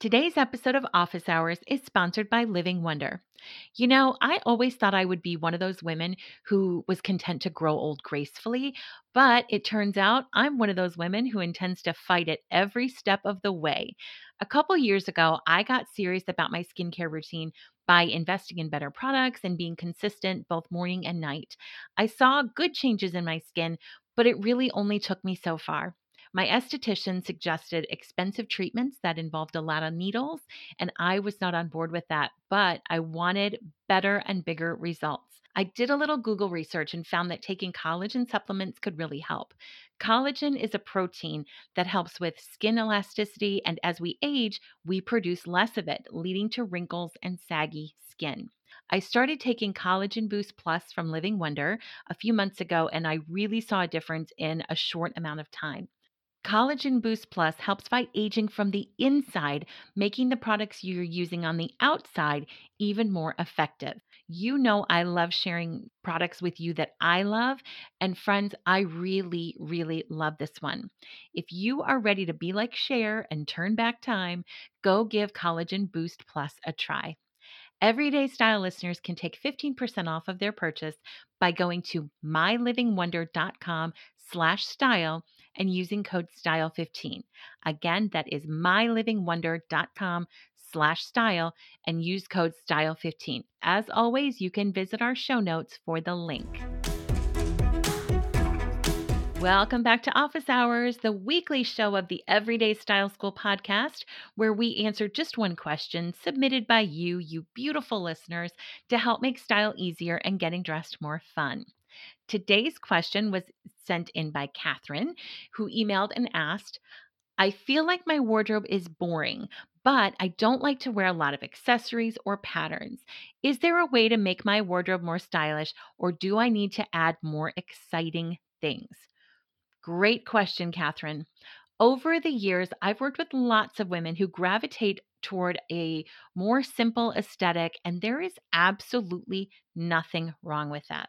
Today's episode of Office Hours is sponsored by Living Wonder. You know, I always thought I would be one of those women who was content to grow old gracefully, but it turns out I'm one of those women who intends to fight it every step of the way. A couple years ago, I got serious about my skincare routine by investing in better products and being consistent both morning and night. I saw good changes in my skin, but it really only took me so far. My esthetician suggested expensive treatments that involved a lot of needles, and I was not on board with that, but I wanted better and bigger results. I did a little Google research and found that taking collagen supplements could really help. Collagen is a protein that helps with skin elasticity, and as we age, we produce less of it, leading to wrinkles and saggy skin. I started taking Collagen Boost Plus from Living Wonder a few months ago, and I really saw a difference in a short amount of time. Collagen Boost Plus helps fight aging from the inside, making the products you're using on the outside even more effective. You know, I love sharing products with you that I love. And friends, I really, really love this one. If you are ready to be like Cher and turn back time, go give Collagen Boost Plus a try. Everyday Style listeners can take 15% off of their purchase by going to mylivingwonder.com slash style and using code STYLE15. Again, that is mylivingwonder.com slash style and use code STYLE15. As always, you can visit our show notes for the link. Welcome back to Office Hours, the weekly show of the Everyday Style School podcast, where we answer just one question submitted by you, you beautiful listeners, to help make style easier and getting dressed more fun. Today's question was sent in by Katherine, who emailed and asked, I feel like my wardrobe is boring, but I don't like to wear a lot of accessories or patterns. Is there a way to make my wardrobe more stylish, or do I need to add more exciting things? Great question, Katherine. Over the years, I've worked with lots of women who gravitate toward a more simple aesthetic, and there is absolutely nothing wrong with that.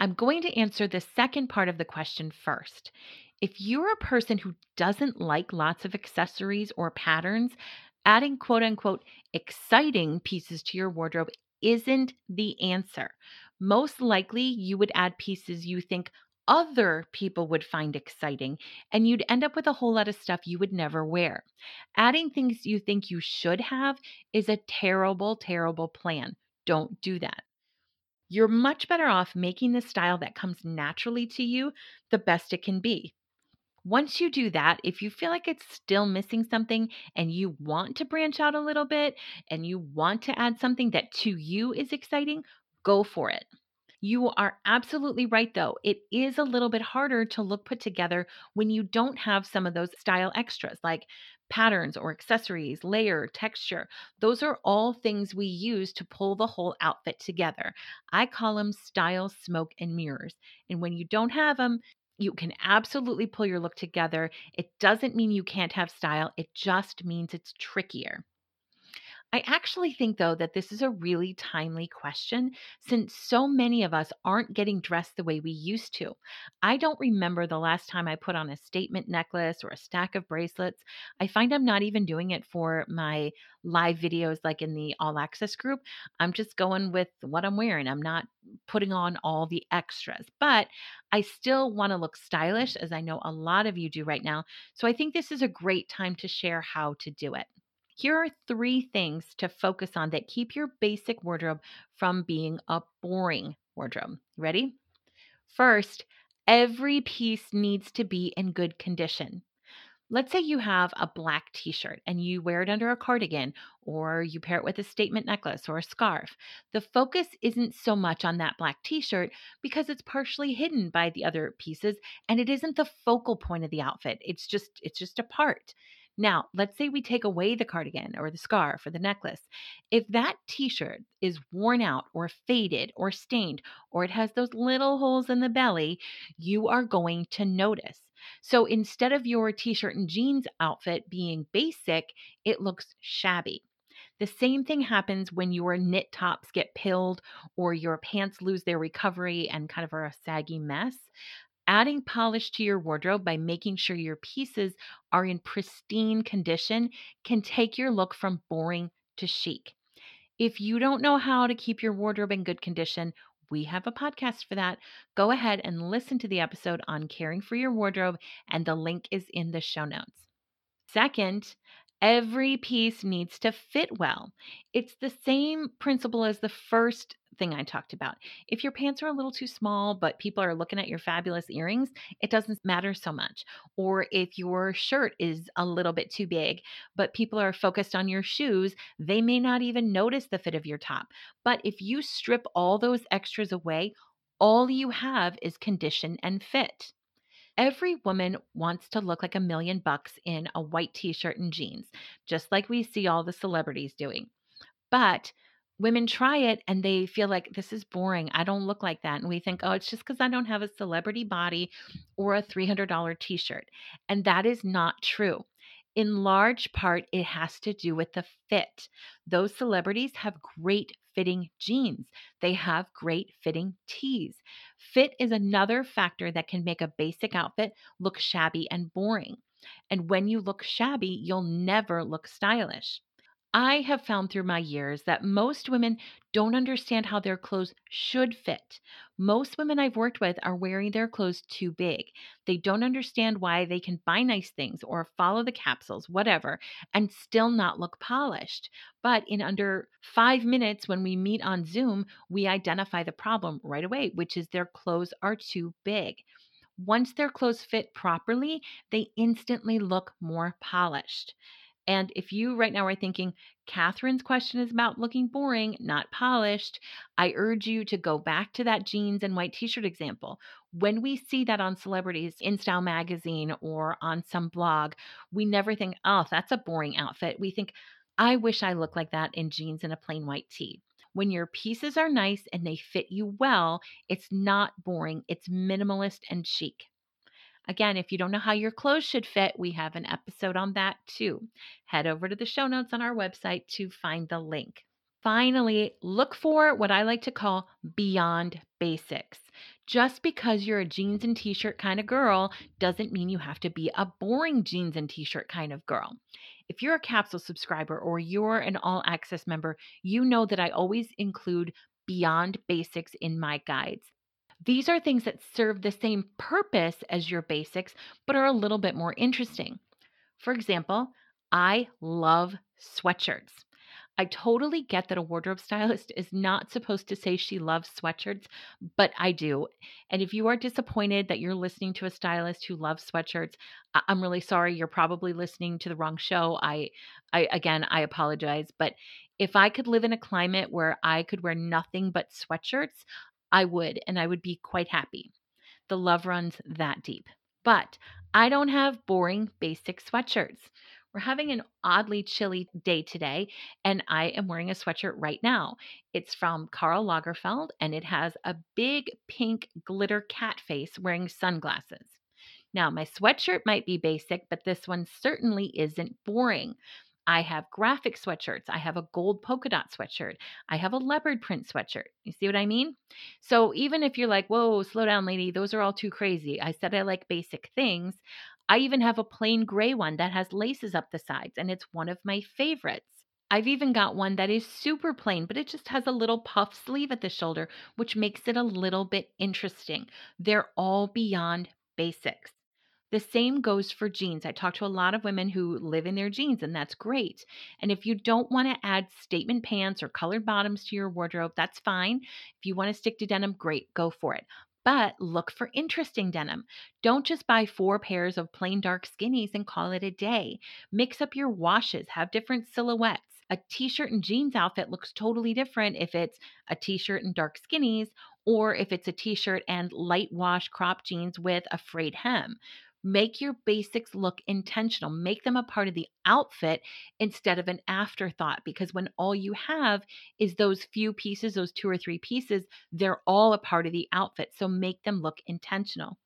I'm going to answer the second part of the question first. If you're a person who doesn't like lots of accessories or patterns, adding quote unquote exciting pieces to your wardrobe isn't the answer. Most likely, you would add pieces you think other people would find exciting, and you'd end up with a whole lot of stuff you would never wear. Adding things you think you should have is a terrible, terrible plan. Don't do that. You're much better off making the style that comes naturally to you the best it can be. Once you do that, if you feel like it's still missing something and you want to branch out a little bit and you want to add something that to you is exciting, go for it. You are absolutely right, though. It is a little bit harder to look put together when you don't have some of those style extras like patterns or accessories, layer, texture. Those are all things we use to pull the whole outfit together. I call them style, smoke, and mirrors. And when you don't have them, you can absolutely pull your look together. It doesn't mean you can't have style, it just means it's trickier. I actually think, though, that this is a really timely question since so many of us aren't getting dressed the way we used to. I don't remember the last time I put on a statement necklace or a stack of bracelets. I find I'm not even doing it for my live videos like in the all access group. I'm just going with what I'm wearing. I'm not putting on all the extras, but I still want to look stylish, as I know a lot of you do right now. So I think this is a great time to share how to do it. Here are three things to focus on that keep your basic wardrobe from being a boring wardrobe. Ready? First, every piece needs to be in good condition. Let's say you have a black t shirt and you wear it under a cardigan, or you pair it with a statement necklace or a scarf. The focus isn't so much on that black t shirt because it's partially hidden by the other pieces and it isn't the focal point of the outfit. It's just it's just a part. Now, let's say we take away the cardigan or the scarf or the necklace. If that t shirt is worn out or faded or stained, or it has those little holes in the belly, you are going to notice. So instead of your t shirt and jeans outfit being basic, it looks shabby. The same thing happens when your knit tops get pilled or your pants lose their recovery and kind of are a saggy mess. Adding polish to your wardrobe by making sure your pieces are in pristine condition can take your look from boring to chic. If you don't know how to keep your wardrobe in good condition, we have a podcast for that. Go ahead and listen to the episode on caring for your wardrobe, and the link is in the show notes. Second, every piece needs to fit well. It's the same principle as the first thing I talked about. If your pants are a little too small, but people are looking at your fabulous earrings, it doesn't matter so much. Or if your shirt is a little bit too big, but people are focused on your shoes, they may not even notice the fit of your top. But if you strip all those extras away, all you have is condition and fit. Every woman wants to look like a million bucks in a white t shirt and jeans, just like we see all the celebrities doing. But women try it and they feel like this is boring. I don't look like that. And we think, oh, it's just because I don't have a celebrity body or a $300 t shirt. And that is not true. In large part, it has to do with the fit. Those celebrities have great fitting jeans, they have great fitting tees. Fit is another factor that can make a basic outfit look shabby and boring. And when you look shabby, you'll never look stylish. I have found through my years that most women don't understand how their clothes should fit. Most women I've worked with are wearing their clothes too big. They don't understand why they can buy nice things or follow the capsules, whatever, and still not look polished. But in under five minutes, when we meet on Zoom, we identify the problem right away, which is their clothes are too big. Once their clothes fit properly, they instantly look more polished. And if you right now are thinking, Katherine's question is about looking boring, not polished, I urge you to go back to that jeans and white t shirt example. When we see that on celebrities in Style Magazine or on some blog, we never think, oh, that's a boring outfit. We think, I wish I looked like that in jeans and a plain white tee. When your pieces are nice and they fit you well, it's not boring, it's minimalist and chic. Again, if you don't know how your clothes should fit, we have an episode on that too. Head over to the show notes on our website to find the link. Finally, look for what I like to call beyond basics. Just because you're a jeans and t shirt kind of girl doesn't mean you have to be a boring jeans and t shirt kind of girl. If you're a capsule subscriber or you're an all access member, you know that I always include beyond basics in my guides. These are things that serve the same purpose as your basics, but are a little bit more interesting. For example, I love sweatshirts. I totally get that a wardrobe stylist is not supposed to say she loves sweatshirts, but I do. And if you are disappointed that you're listening to a stylist who loves sweatshirts, I- am really sorry. You're probably listening to the wrong show. I, I again, I apologize. But if I could live in a climate where I could wear nothing but sweatshirts, I would, and I would be quite happy. The love runs that deep. But I don't have boring, basic sweatshirts. We're having an oddly chilly day today, and I am wearing a sweatshirt right now. It's from Karl Lagerfeld, and it has a big pink glitter cat face wearing sunglasses. Now, my sweatshirt might be basic, but this one certainly isn't boring. I have graphic sweatshirts. I have a gold polka dot sweatshirt. I have a leopard print sweatshirt. You see what I mean? So even if you're like, whoa, slow down, lady, those are all too crazy. I said I like basic things. I even have a plain gray one that has laces up the sides, and it's one of my favorites. I've even got one that is super plain, but it just has a little puff sleeve at the shoulder, which makes it a little bit interesting. They're all beyond basics. The same goes for jeans. I talk to a lot of women who live in their jeans, and that's great. And if you don't want to add statement pants or colored bottoms to your wardrobe, that's fine. If you want to stick to denim, great, go for it. But look for interesting denim. Don't just buy four pairs of plain dark skinnies and call it a day. Mix up your washes, have different silhouettes. A t shirt and jeans outfit looks totally different if it's a t shirt and dark skinnies or if it's a t shirt and light wash crop jeans with a frayed hem. Make your basics look intentional. Make them a part of the outfit instead of an afterthought because when all you have is those few pieces, those two or three pieces, they're all a part of the outfit. So make them look intentional.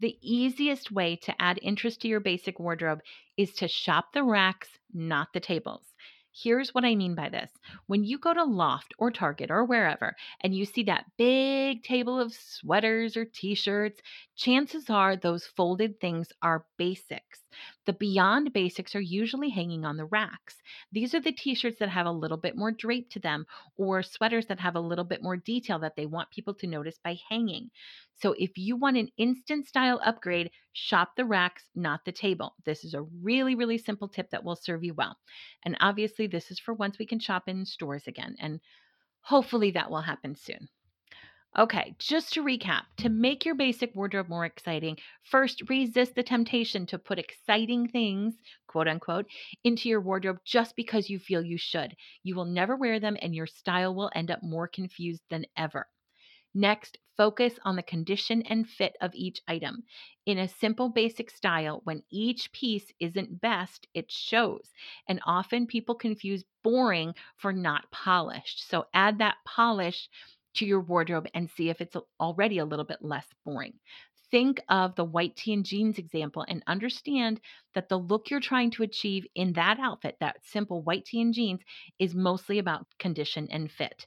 The easiest way to add interest to your basic wardrobe is to shop the racks, not the tables. Here's what I mean by this. When you go to Loft or Target or wherever and you see that big table of sweaters or t shirts, chances are those folded things are basics. The beyond basics are usually hanging on the racks. These are the t shirts that have a little bit more drape to them or sweaters that have a little bit more detail that they want people to notice by hanging. So if you want an instant style upgrade, shop the racks, not the table. This is a really, really simple tip that will serve you well. And obviously, this is for once we can shop in stores again. And hopefully that will happen soon. Okay, just to recap, to make your basic wardrobe more exciting, first resist the temptation to put exciting things, quote unquote, into your wardrobe just because you feel you should. You will never wear them and your style will end up more confused than ever. Next, focus on the condition and fit of each item. In a simple, basic style, when each piece isn't best, it shows. And often people confuse boring for not polished. So add that polish to your wardrobe and see if it's already a little bit less boring. Think of the white tee and jeans example and understand that the look you're trying to achieve in that outfit, that simple white tee and jeans, is mostly about condition and fit.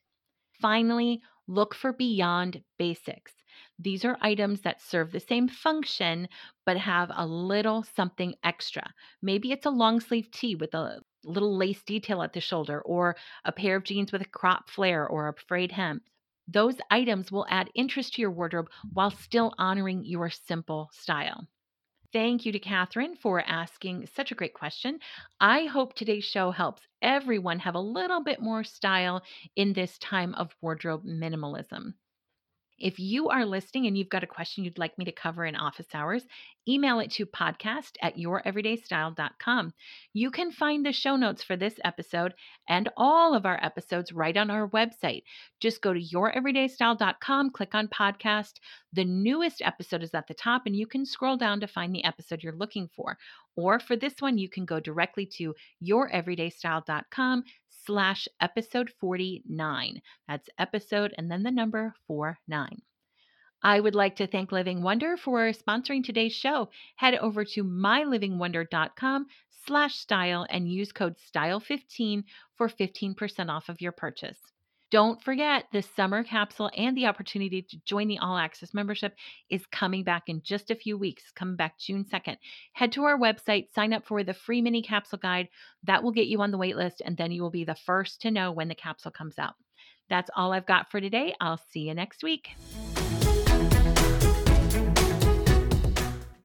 Finally, look for beyond basics. These are items that serve the same function but have a little something extra. Maybe it's a long sleeve tee with a little lace detail at the shoulder, or a pair of jeans with a crop flare or a frayed hem. Those items will add interest to your wardrobe while still honoring your simple style. Thank you to Katherine for asking such a great question. I hope today's show helps everyone have a little bit more style in this time of wardrobe minimalism. If you are listening and you've got a question you'd like me to cover in office hours, email it to podcast at youreverydaystyle.com. You can find the show notes for this episode and all of our episodes right on our website. Just go to youreverydaystyle.com, click on podcast. The newest episode is at the top, and you can scroll down to find the episode you're looking for. Or for this one, you can go directly to youreverydaystyle.com slash episode 49. That's episode and then the number 49. I would like to thank Living Wonder for sponsoring today's show. Head over to mylivingwonder.com slash style and use code STYLE15 for 15% off of your purchase. Don't forget, the summer capsule and the opportunity to join the All Access membership is coming back in just a few weeks, coming back June 2nd. Head to our website, sign up for the free mini capsule guide. That will get you on the wait list, and then you will be the first to know when the capsule comes out. That's all I've got for today. I'll see you next week.